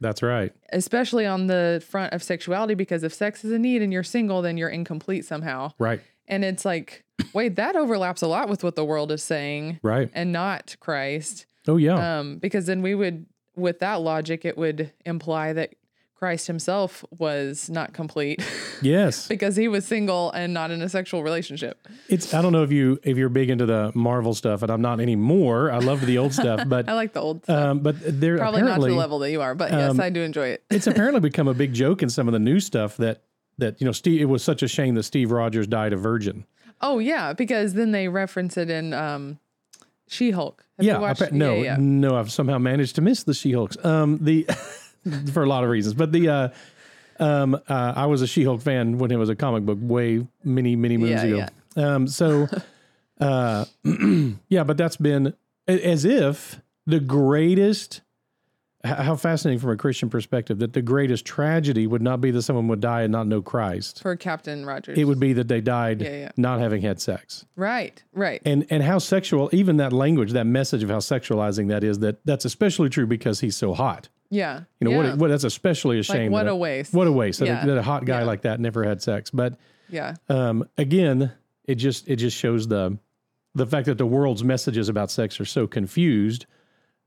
Speaker 3: that's right.
Speaker 2: especially on the front of sexuality because if sex is a need and you're single then you're incomplete somehow.
Speaker 3: Right,
Speaker 2: and it's like wait that overlaps a lot with what the world is saying
Speaker 3: right.
Speaker 2: and not christ.
Speaker 3: Oh yeah,
Speaker 2: um because then we would with that logic it would imply that christ himself was not complete
Speaker 3: yes.
Speaker 2: because he was single and not in a sexual relationship
Speaker 3: It's I don't know if you if you're big into the Marvel stuff, and I'm not anymore. I love the old stuff, but
Speaker 2: i like the old stuff
Speaker 3: um, but they're
Speaker 2: probably not to the level that you are but yes
Speaker 3: um,
Speaker 2: i do enjoy it
Speaker 3: it's apparently become a big joke in some of the new stuff that that you know Steve. It was such a shame that Steve Rogers died a virgin.
Speaker 2: oh yeah because then they reference it in um she-hulk Have you
Speaker 3: yeah,
Speaker 2: watched-
Speaker 3: appa- no,
Speaker 2: yeah, yeah.
Speaker 3: no. I've somehow managed to miss the She-Hulks. Um, the for a lot of reasons, but the uh, um, uh, I was a She-Hulk fan when it was a comic book way many many moons
Speaker 2: Yeah,
Speaker 3: ago. Um, so uh, yeah, but that's been as if the greatest. How fascinating from a Christian perspective that the greatest tragedy would not be that someone would die and not know Christ.
Speaker 2: for Captain Rogers.
Speaker 3: It would be that they died
Speaker 2: Yeah, yeah.
Speaker 3: not having had sex.
Speaker 2: right, right.
Speaker 3: And and how sexual, even that language, that message of how sexualizing that is, that that's especially true because he's so hot.
Speaker 2: Yeah,
Speaker 3: You know
Speaker 2: yeah.
Speaker 3: what? What that's especially a
Speaker 2: like
Speaker 3: shame.
Speaker 2: what
Speaker 3: that
Speaker 2: a waste.
Speaker 3: what a waste that, a, that a hot guy
Speaker 2: Yeah.
Speaker 3: like that never had sex. But
Speaker 2: yeah,
Speaker 3: um, again, it just it just shows the the fact that the world's messages about sex are so confused.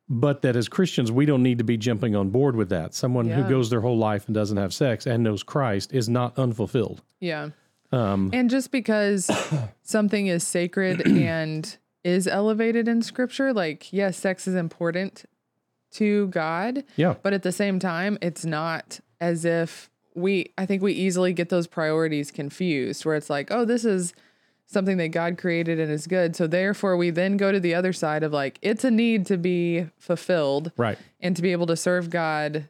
Speaker 3: But that as Christians, we don't need to be jumping on board with that. Someone who goes their whole life and doesn't have sex and knows Christ is not unfulfilled.
Speaker 2: yeah.
Speaker 3: Um,
Speaker 2: And just because something is sacred and is elevated in Scripture, like yes, sex is important to God,
Speaker 3: yeah,
Speaker 2: but at the same time, it's not as if we. I think we easily get those priorities confused, where it's like, oh, this is something that God created and is good. So therefore, we then go to the other side of like, it's a need to be fulfilled.
Speaker 3: right,
Speaker 2: and to be able to serve God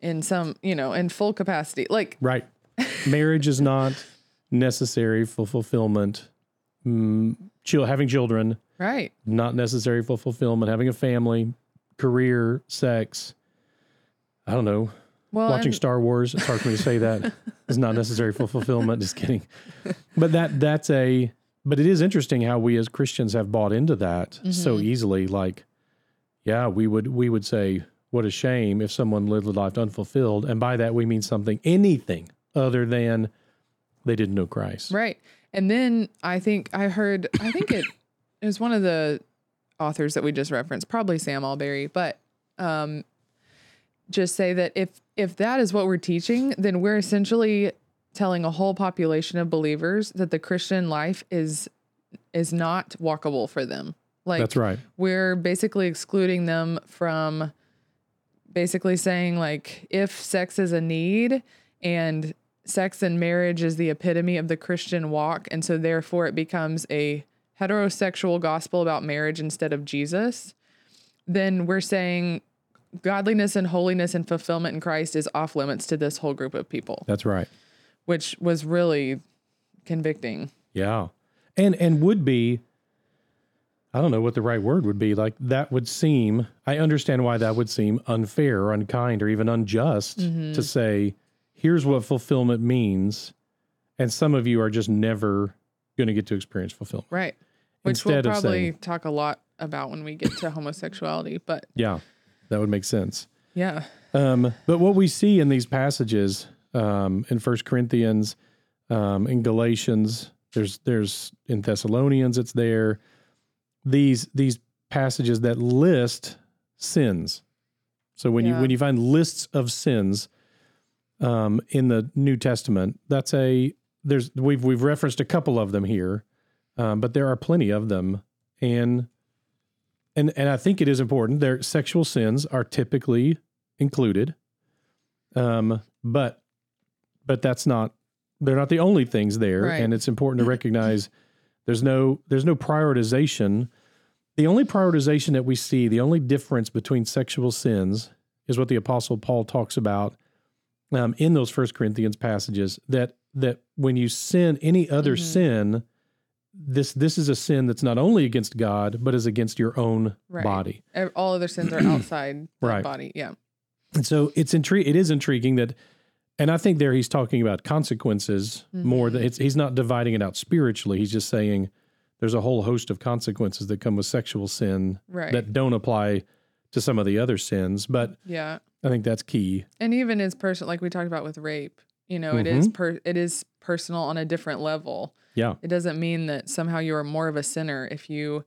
Speaker 2: in some, you know, in full capacity. Like,
Speaker 3: right. Marriage is not necessary for fulfillment. Mm, having children,
Speaker 2: right.
Speaker 3: not necessary for fulfillment. Having a family, career, sex, I don't know,
Speaker 2: Well,
Speaker 3: watching Star Wars. It's hard for me to say that is not necessary for fulfillment. Just kidding. But that that's a but it is interesting how we as Christians have bought into that so
Speaker 2: Mhm.
Speaker 3: easily. Like, yeah, we would we would say, what a shame if someone lived a life unfulfilled, and by that we mean something anything other than they didn't know Christ.
Speaker 2: Right. And then I think I heard, I think it, it was one of the authors that we just referenced, probably Sam Allberry, but um, just say that if if that is what we're teaching, then we're essentially telling a whole population of believers that the Christian life is is not walkable for them. Like
Speaker 3: That's right.
Speaker 2: we're basically excluding them from basically saying like if sex is a need and sex and marriage is the epitome of the Christian walk and so therefore it becomes a heterosexual gospel about marriage instead of Jesus then we're saying godliness and holiness and fulfillment in Christ is off limits to this whole group of people
Speaker 3: That's right.
Speaker 2: which was really convicting
Speaker 3: Yeah. And and would be I don't know what the right word would be. Like that would seem I understand why that would seem unfair or unkind or even unjust mm-hmm. to say here's what fulfillment means and some of you are just never going to get to experience fulfillment.
Speaker 2: right which we'll probably
Speaker 3: saying-
Speaker 2: talk a lot about when we get to homosexuality but
Speaker 3: Yeah. That would make sense.
Speaker 2: yeah
Speaker 3: Um, but what we see in these passages um, in First Corinthians, um, in Galatians, there's there's in Thessalonians, it's there. These these passages that list sins. So when you when you find lists of sins um, in the New Testament, that's a there's we've we've referenced a couple of them here, um, but there are plenty of them, and and and I think it is important. Their sexual sins are typically included, um, but but that's not they're not the only things there,
Speaker 2: Right.
Speaker 3: and it's important to recognize there's no there's no prioritization. The only prioritization that we see, the only difference between sexual sins, is what the Apostle Paul talks about um, in those First Corinthians passages. That that when you sin any other
Speaker 2: Mhm.
Speaker 3: sin, this this is a sin that's not only against God but is against your own
Speaker 2: Right.
Speaker 3: body.
Speaker 2: All other sins are outside the
Speaker 3: Right.
Speaker 2: body. Yeah.
Speaker 3: And so it's intri- it is intriguing that and I think there he's talking about consequences mm-hmm. more than it's he's not dividing it out spiritually. He's just saying there's a whole host of consequences that come with sexual sin
Speaker 2: Right.
Speaker 3: that don't apply to some of the other sins, but
Speaker 2: yeah.
Speaker 3: I think that's key.
Speaker 2: And even as person like we talked about with rape, you know, it is mm-hmm. per it is personal on a different level.
Speaker 3: Yeah.
Speaker 2: It doesn't mean that somehow you are more of a sinner if you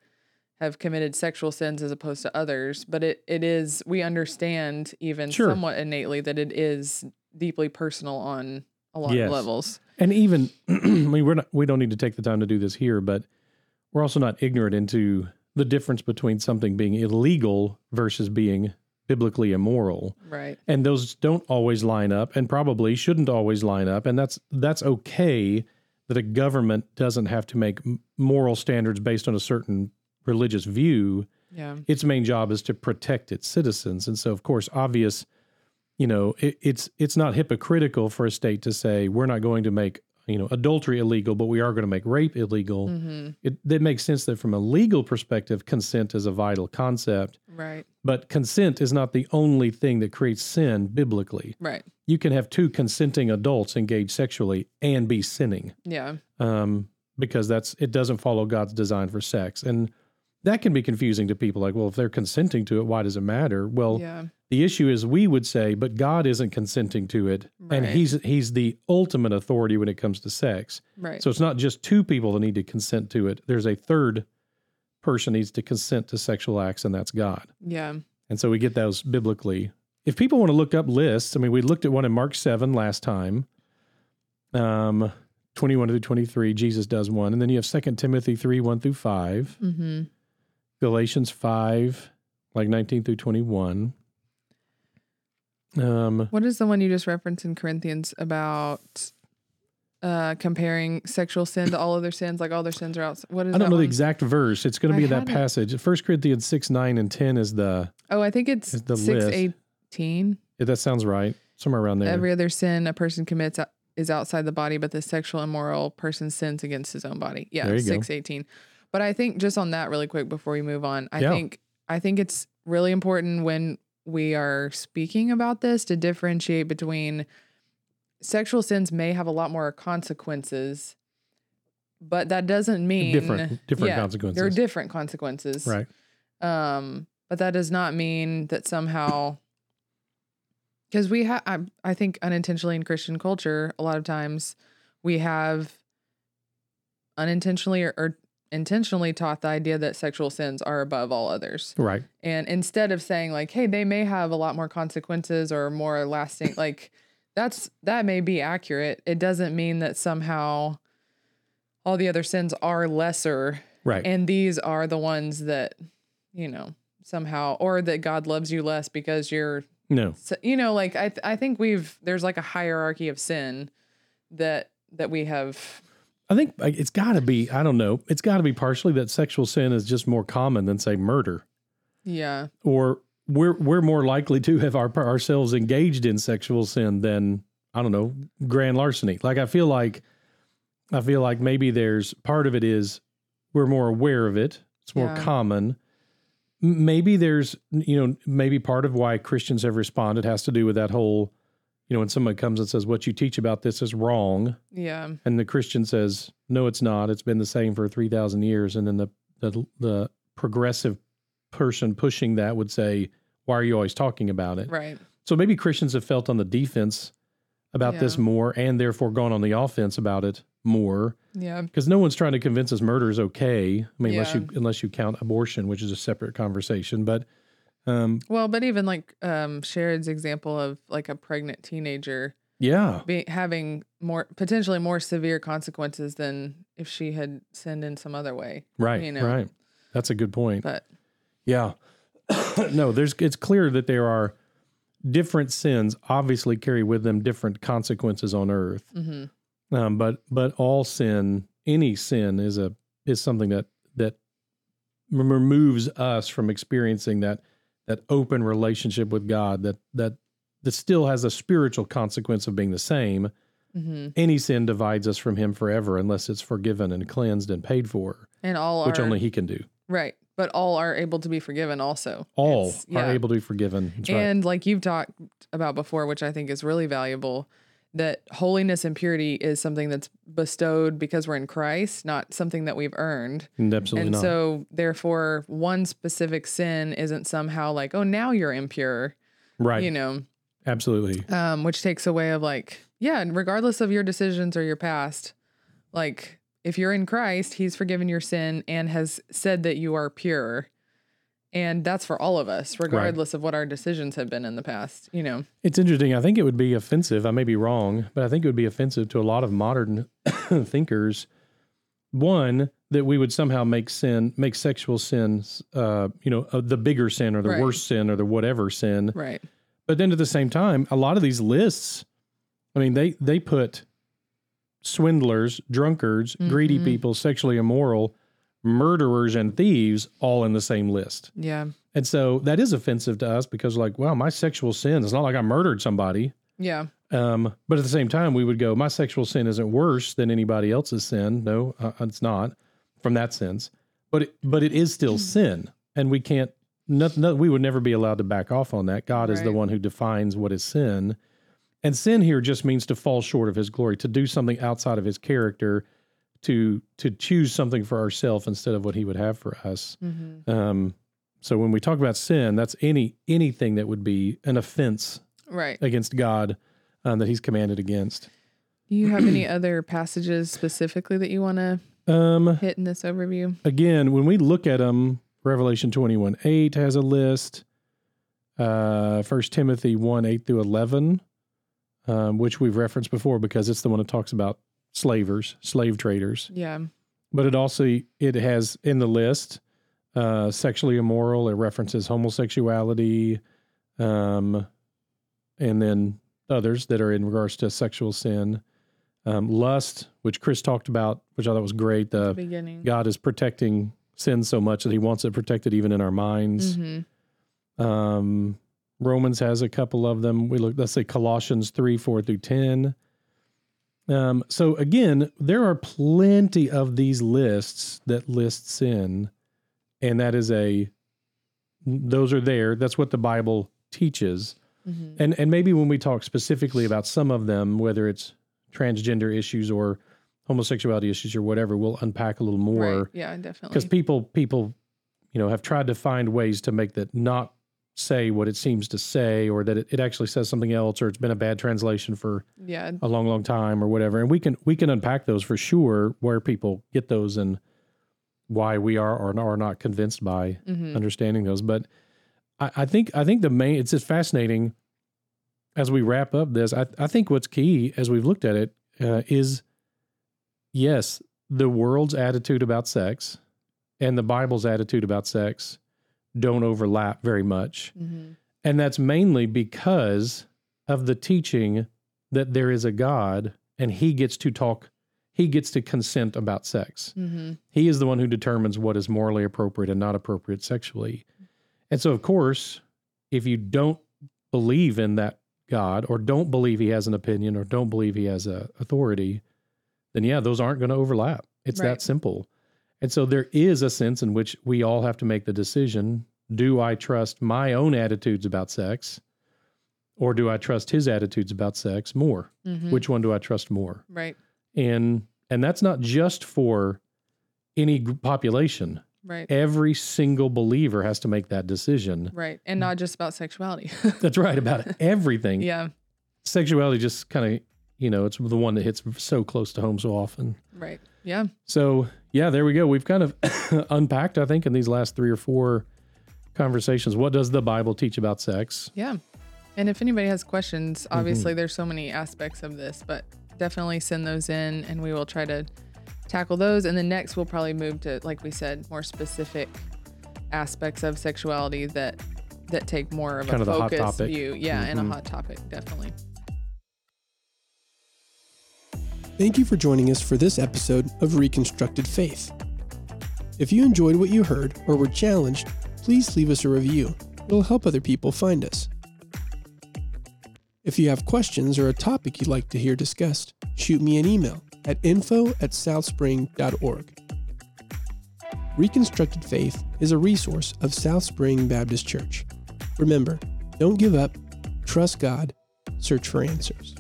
Speaker 2: have committed sexual sins as opposed to others, but it it is we understand even
Speaker 3: Sure.
Speaker 2: somewhat innately that it is deeply personal on a lot
Speaker 3: Yes.
Speaker 2: of levels.
Speaker 3: And even I mean we're not we don't need to take the time to do this here, but we're also not ignorant into the difference between something being illegal versus being biblically immoral.
Speaker 2: Right.
Speaker 3: and those don't always line up and probably shouldn't always line up and that's that's okay that a government doesn't have to make moral standards based on a certain religious view
Speaker 2: Yeah.
Speaker 3: its main job is to protect its citizens and so of course obvious you know it, it's it's not hypocritical for a state to say we're not going to make you know adultery illegal but we are going to make rape illegal
Speaker 2: hmm
Speaker 3: it, it makes sense that from a legal perspective consent is a vital concept
Speaker 2: Right.
Speaker 3: but consent is not the only thing that creates sin biblically.
Speaker 2: Right.
Speaker 3: You can have two consenting adults engage sexually and be sinning,
Speaker 2: Yeah.
Speaker 3: um, because that's it doesn't follow God's design for sex, and that can be confusing to people. Like, well, if they're consenting to it, why does it matter? Well,
Speaker 2: yeah.
Speaker 3: the issue is we would say, but God isn't consenting to it, and He's He's the ultimate authority when it comes to sex.
Speaker 2: Right.
Speaker 3: So it's not just two people that need to consent to it. There's a third person needs to consent to sexual acts, and that's God.
Speaker 2: yeah.
Speaker 3: And so we get those biblically. If people want to look up lists, I mean, we looked at one in Mark 7 last time, um, 21 through 23. Jesus does one. And then you have 2 Timothy 3 1 through 5,
Speaker 2: Mm-hmm.
Speaker 3: Galatians 5, like 19 through 21. Um,
Speaker 2: What is the one you just referenced in Corinthians about uh comparing sexual sin to all other sins? Like all their sins are out. What is
Speaker 3: I don't know the exact verse. It's going to be that passage. 1 Corinthians 6, 9, and 10 is the,
Speaker 2: Oh, I think it's
Speaker 3: the
Speaker 2: six
Speaker 3: list.
Speaker 2: eighteen.
Speaker 3: if that sounds right, somewhere around there.
Speaker 2: Every other sin a person commits is outside the body, but the sexual immoral person sins against his own body. Yeah,
Speaker 3: There you go.
Speaker 2: six eighteen. But I think just on that really quick before we move on, I
Speaker 3: Yeah.
Speaker 2: think I think it's really important when we are speaking about this to differentiate between sexual sins may have a lot more consequences, but that doesn't mean
Speaker 3: Different- different
Speaker 2: yeah, There are different consequences.
Speaker 3: Right.
Speaker 2: Um, but that does not mean that somehow because we have I, I think unintentionally in Christian culture, a lot of times we have unintentionally or, or intentionally taught the idea that sexual sins are above all others.
Speaker 3: Right.
Speaker 2: And instead of saying like, hey, they may have a lot more consequences or more lasting, like that's that may be accurate. It doesn't mean that somehow all the other sins are lesser
Speaker 3: Right.
Speaker 2: and these are the ones that, you know, somehow or that God loves you less because you're
Speaker 3: no.
Speaker 2: so, you know, like I th- I think we've there's like a hierarchy of sin that that we have
Speaker 3: I think it's got to be. I don't know. It's got to be partially that sexual sin is just more common than say murder,
Speaker 2: yeah.
Speaker 3: or we're we're more likely to have our ourselves engaged in sexual sin than I don't know grand larceny. Like I feel like I feel like maybe there's part of it is we're more aware of it. It's more
Speaker 2: Yeah.
Speaker 3: common. Maybe there's you know maybe part of why Christians have responded has to do with that whole you know when somebody comes and says what you teach about this is wrong
Speaker 2: Yeah.
Speaker 3: and the Christian says, "No, it's not. It's been the same for three thousand years." And then the, the the progressive person pushing that would say, "Why are you always talking about it?"
Speaker 2: Right.
Speaker 3: So maybe Christians have felt on the defense about this more, and therefore gone on the offense about it more,
Speaker 2: Yeah.
Speaker 3: because no one's trying to convince us murder is okay. I mean, unless you unless you count abortion, which is a separate conversation. But um,
Speaker 2: Well, but even like um Sharon's example of like a pregnant teenager
Speaker 3: yeah,
Speaker 2: be, having more potentially more severe consequences than if she had sinned in some other way.
Speaker 3: right,
Speaker 2: You know.
Speaker 3: right. That's a good point.
Speaker 2: But
Speaker 3: Yeah. no, there's it's clear that there are different sins obviously carry with them different consequences on earth.
Speaker 2: mhm.
Speaker 3: Um, but but all sin, any sin is a is something that that removes us from experiencing that that open relationship with God that that that still has a spiritual consequence of being the same.
Speaker 2: Mhm.
Speaker 3: Any sin divides us from him forever unless it's forgiven and cleansed and paid for,
Speaker 2: and all
Speaker 3: which
Speaker 2: are
Speaker 3: only he can do.
Speaker 2: right, but all are able to be forgiven also.
Speaker 3: All
Speaker 2: It's-
Speaker 3: are able to be forgiven. That's right.
Speaker 2: and like you've talked about before, which I think is really valuable, that holiness and purity is something that's bestowed because we're in Christ, not something that we've earned.
Speaker 3: And Absolutely
Speaker 2: and
Speaker 3: not.
Speaker 2: so, therefore, one specific sin isn't somehow like, oh, now you're impure,
Speaker 3: right.
Speaker 2: you know,
Speaker 3: Absolutely.
Speaker 2: um, which takes away of like, yeah, and regardless of your decisions or your past, like if you're in Christ, He's forgiven your sin and has said that you are pure. And that's for all of us, regardless of what our decisions have been in the past, you know.
Speaker 3: It's interesting. I think it would be offensive. I may be wrong, but I think it would be offensive to a lot of modern thinkers. One, that we would somehow make sin, make sexual sins, uh, you know, uh, the bigger sin or the
Speaker 2: Right.
Speaker 3: worst sin or the whatever sin.
Speaker 2: Right.
Speaker 3: But then at the same time, a lot of these lists, I mean, they they put swindlers, drunkards, greedy
Speaker 2: Mhm.
Speaker 3: people, sexually immoral, murderers, and thieves all in the same list.
Speaker 2: Yeah.
Speaker 3: And so that is offensive to us because, like, wow, my sexual sin, it's not like I murdered somebody.
Speaker 2: Yeah.
Speaker 3: Um, but at the same time, we would go, my sexual sin isn't worse than anybody else's sin. No, uh, it's not from that sense. But it, but it is still sin, and we can't. No, no, we would never be allowed to back off on that. God is the one who defines what is sin, and sin here just means to fall short of His glory, to do something outside of His character, to to choose something for ourselves instead of what He would have for us.
Speaker 2: hmm
Speaker 3: Um, so when we talk about sin, that's any anything that would be an offense
Speaker 2: Right.
Speaker 3: against God um, that He's commanded against.
Speaker 2: Do you have any other passages specifically that you want to
Speaker 3: Um,
Speaker 2: hit in this overview?
Speaker 3: again, when we look at them, Revelation 21 8 has a list. Uh, 1 Timothy 1 8 through 11, um, which we've referenced before because it's the one that talks about slavers, slave traders.
Speaker 2: Yeah.
Speaker 3: But it also it has in the list uh, sexually immoral. It references homosexuality, um, and then others that are in regards to sexual sin, um, lust, which Chris talked about, which I thought was great. The
Speaker 2: Beginning.
Speaker 3: God is protecting sin so much that He wants it protected even in our minds.
Speaker 2: hmm
Speaker 3: Um, Romans has a couple of them. We look, let's say Colossians 3 4 through 10. Um, so again, there are plenty of these lists that list sin, and that is a, those are there. That's what the Bible teaches. And and maybe when we talk specifically about some of them, whether it's transgender issues or homosexuality issues or whatever, we'll unpack a little more
Speaker 2: Right. Yeah, definitely.
Speaker 3: because people people you know have tried to find ways to make that not say what it seems to say or that it, it actually says something else or it's been a bad translation for
Speaker 2: yeah,
Speaker 3: a long long time or whatever. And we can we can unpack those for sure where people get those and why we are or are not convinced by
Speaker 2: Mhm.
Speaker 3: understanding those. But I, I think i think the main it's just fascinating as we wrap up this. I, I think what's key as we've looked at it uh, is yes the world's attitude about sex and the bible's attitude about sex don't overlap very much
Speaker 2: Mhm.
Speaker 3: and that's mainly because of the teaching that there is a God and he gets to talk, he gets to consent about sex.
Speaker 2: Mhm.
Speaker 3: He is the one who determines what is morally appropriate and not appropriate sexually. And so, of course, if you don't believe in that God or don't believe he has an opinion or don't believe he has a authority, then yeah, those aren't going to overlap. It's
Speaker 2: Right.
Speaker 3: that simple. And so there is a sense in which we all have to make the decision do I trust my own attitudes about sex or do I trust his attitudes about sex more?
Speaker 2: Mhm.
Speaker 3: Which one do I trust more?
Speaker 2: right,
Speaker 3: And and that's not just for any population.
Speaker 2: right,
Speaker 3: Every single believer has to make that decision.
Speaker 2: right, and not just about sexuality.
Speaker 3: That's right about everything.
Speaker 2: yeah,
Speaker 3: Sexuality just kind of, you know, it's the one that hits so close to home so often.
Speaker 2: right, yeah,
Speaker 3: So, yeah, there we go. We've kind of unpacked, I think, in these last three or four conversations. What does the Bible teach about sex?
Speaker 2: yeah. And if anybody has questions,
Speaker 3: Mm-hmm.
Speaker 2: obviously there's so many aspects of this, but definitely send those in, and we will try to tackle those. And then next we'll probably move to, like we said, more specific aspects of sexuality that that take more of
Speaker 3: Kind
Speaker 2: a
Speaker 3: of the hot
Speaker 2: focused
Speaker 3: topic.
Speaker 2: view. Yeah, and a
Speaker 3: Mhm.
Speaker 2: hot topic, definitely.
Speaker 1: Thank you for joining us for this episode of Reconstructed Faith. If you enjoyed what you heard or were challenged, please leave us a review. It'll help other people find us. If you have questions or a topic you'd like to hear discussed, shoot me an email at info at southspring.org. Reconstructed Faith is a resource of South Spring Baptist Church. Remember, don't give up, trust God, search for answers.